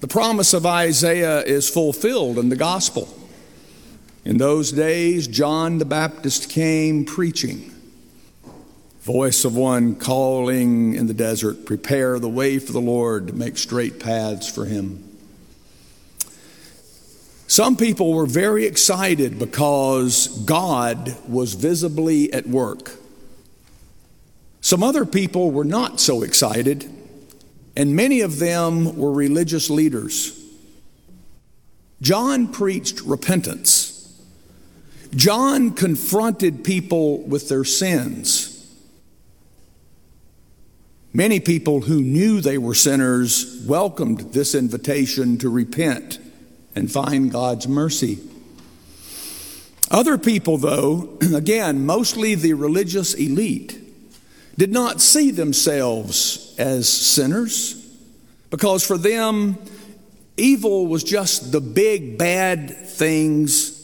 The promise of Isaiah is fulfilled in the gospel. In those days, John the Baptist came preaching, voice of one calling in the desert, prepare the way for the Lord, make straight paths for him. Some people were very excited because God was visibly at work. Some other people were not so excited and many of them were religious leaders. John preached repentance. John confronted people with their sins. Many people who knew they were sinners welcomed this invitation to repent and find God's mercy. Other people, though, again, mostly the religious elite, did not see themselves as sinners because for them, evil was just the big bad things.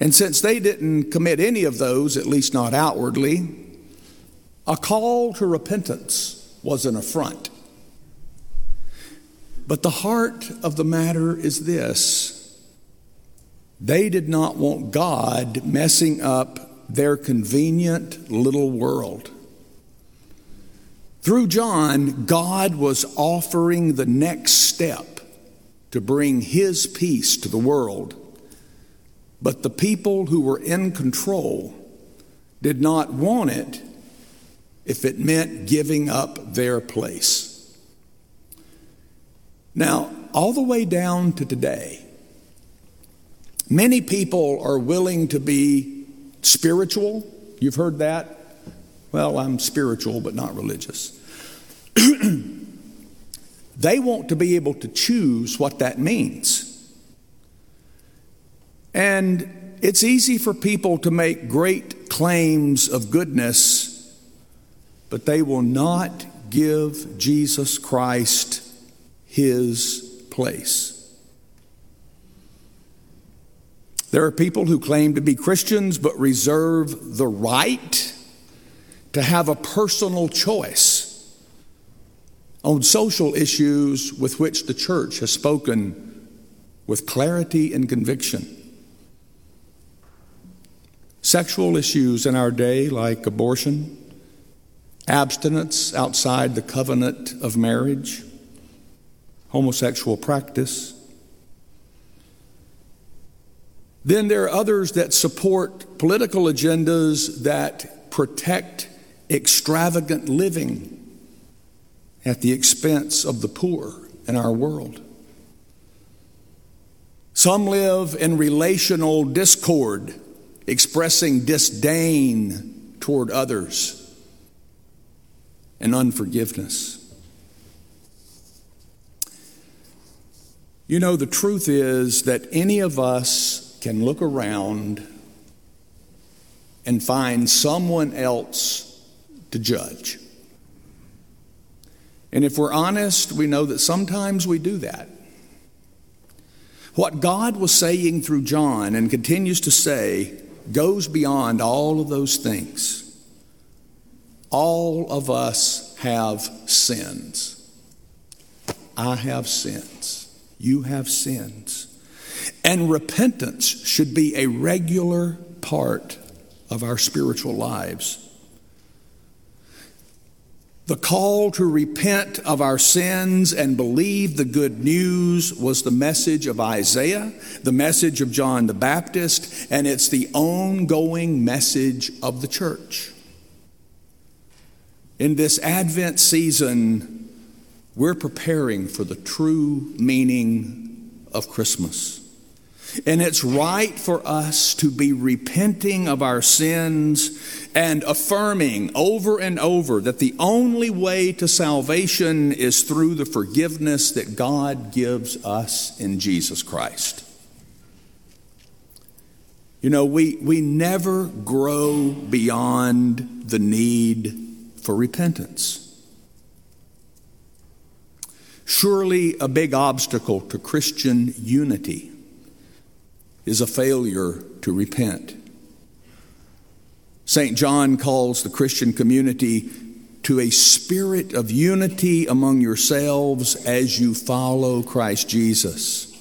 And since they didn't commit any of those, at least not outwardly, a call to repentance was an affront. But the heart of the matter is this they did not want God messing up their convenient little world. Through John, God was offering the next step to bring his peace to the world. But the people who were in control did not want it if it meant giving up their place. Now, all the way down to today, many people are willing to be spiritual. You've heard that? Well, I'm spiritual, but not religious. they want to be able to choose what that means. And it's easy for people to make great claims of goodness, but they will not give Jesus Christ his place. There are people who claim to be Christians but reserve the right to have a personal choice on social issues with which the church has spoken with clarity and conviction. Sexual issues in our day, like abortion, abstinence outside the covenant of marriage, homosexual practice. Then there are others that support political agendas that protect extravagant living at the expense of the poor in our world. Some live in relational discord, expressing disdain toward others and unforgiveness. You know, the truth is that any of us can look around and find someone else to judge. And if we're honest, we know that sometimes we do that. What God was saying through John and continues to say goes beyond all of those things. All of us have sins. I have sins. You have sins. And repentance should be a regular part of our spiritual lives. The call to repent of our sins and believe the good news was the message of Isaiah, the message of John the Baptist, and it's the ongoing message of the church. In this Advent season, we're preparing for the true meaning of Christmas. And it's right for us to be repenting of our sins and affirming over and over that the only way to salvation is through the forgiveness that God gives us in Jesus Christ. You know, we, we never grow beyond the need for repentance. Surely, a big obstacle to Christian unity is a failure to repent. St. John calls the Christian community to a spirit of unity among yourselves as you follow Christ Jesus.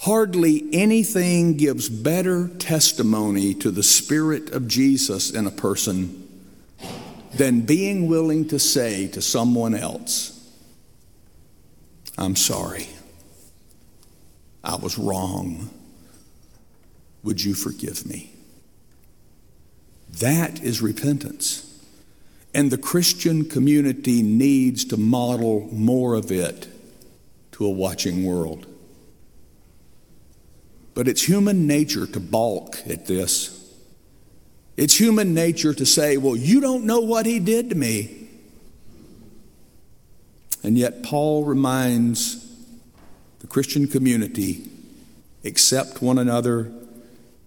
Hardly anything gives better testimony to the Spirit of Jesus in a person than being willing to say to someone else, I'm sorry. I was wrong. Would you forgive me? That is repentance. And the Christian community needs to model more of it to a watching world. But it's human nature to balk at this. It's human nature to say, well, you don't know what he did to me. And yet, Paul reminds the Christian community accept one another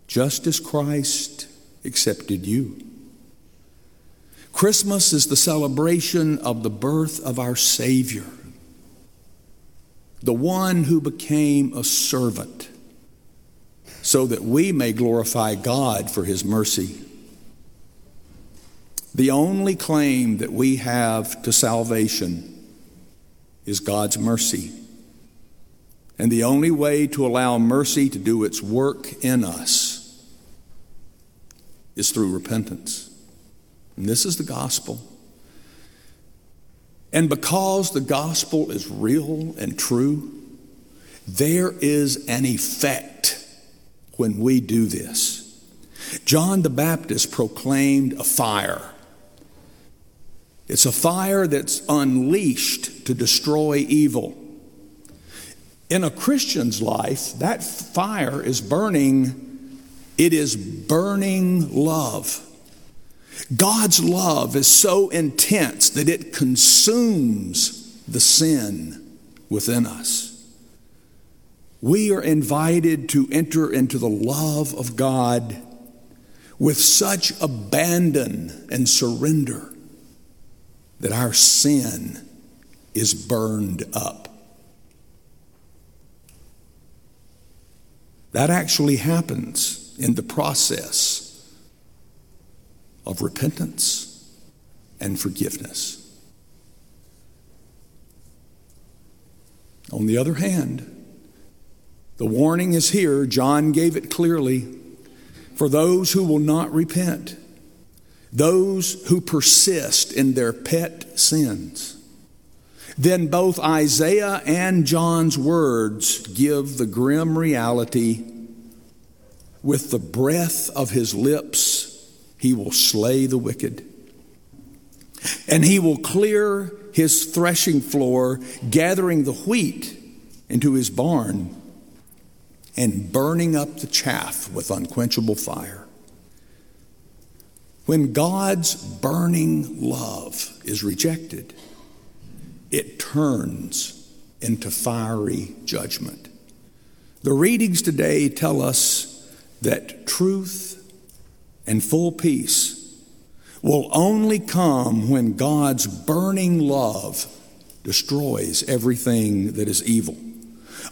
just as Christ accepted you. Christmas is the celebration of the birth of our Savior, the one who became a servant so that we may glorify God for his mercy. The only claim that we have to salvation is God's mercy. And the only way to allow mercy to do its work in us is through repentance. And this is the gospel. And because the gospel is real and true, there is an effect when we do this. John the Baptist proclaimed a fire. It's a fire that's unleashed to destroy evil. In a Christian's life, that fire is burning, it is burning love. God's love is so intense that it consumes the sin within us. We are invited to enter into the love of God with such abandon and surrender that our sin is burned up. That actually happens in the process of repentance and forgiveness. On the other hand, the warning is here. John gave it clearly for those who will not repent, those who persist in their pet sins. Then both Isaiah and John's words give the grim reality with the breath of his lips, he will slay the wicked. And he will clear his threshing floor, gathering the wheat into his barn and burning up the chaff with unquenchable fire. When God's burning love is rejected, it turns into fiery judgment. The readings today tell us that truth and full peace will only come when God's burning love destroys everything that is evil.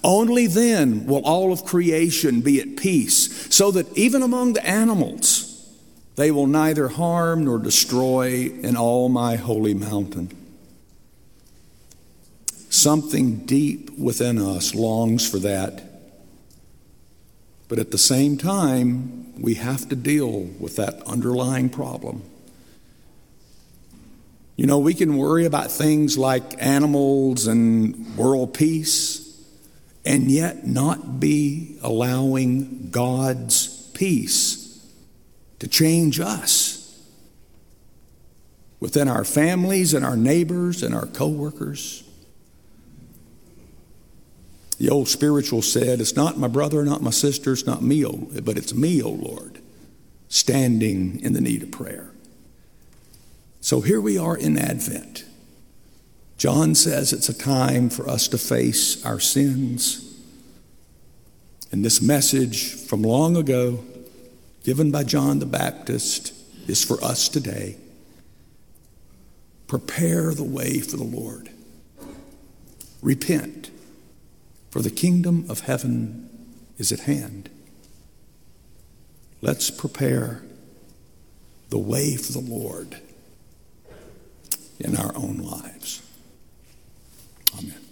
Only then will all of creation be at peace, so that even among the animals, they will neither harm nor destroy in all my holy mountain. Something deep within us longs for that. But at the same time, we have to deal with that underlying problem. You know, we can worry about things like animals and world peace, and yet not be allowing God's peace to change us within our families and our neighbors and our coworkers. The old spiritual said, It's not my brother, not my sister, it's not me, but it's me, O Lord, standing in the need of prayer. So here we are in Advent. John says it's a time for us to face our sins. And this message from long ago, given by John the Baptist, is for us today. Prepare the way for the Lord. Repent for the kingdom of heaven is at hand. Let's prepare the way for the Lord in our own lives. Amen.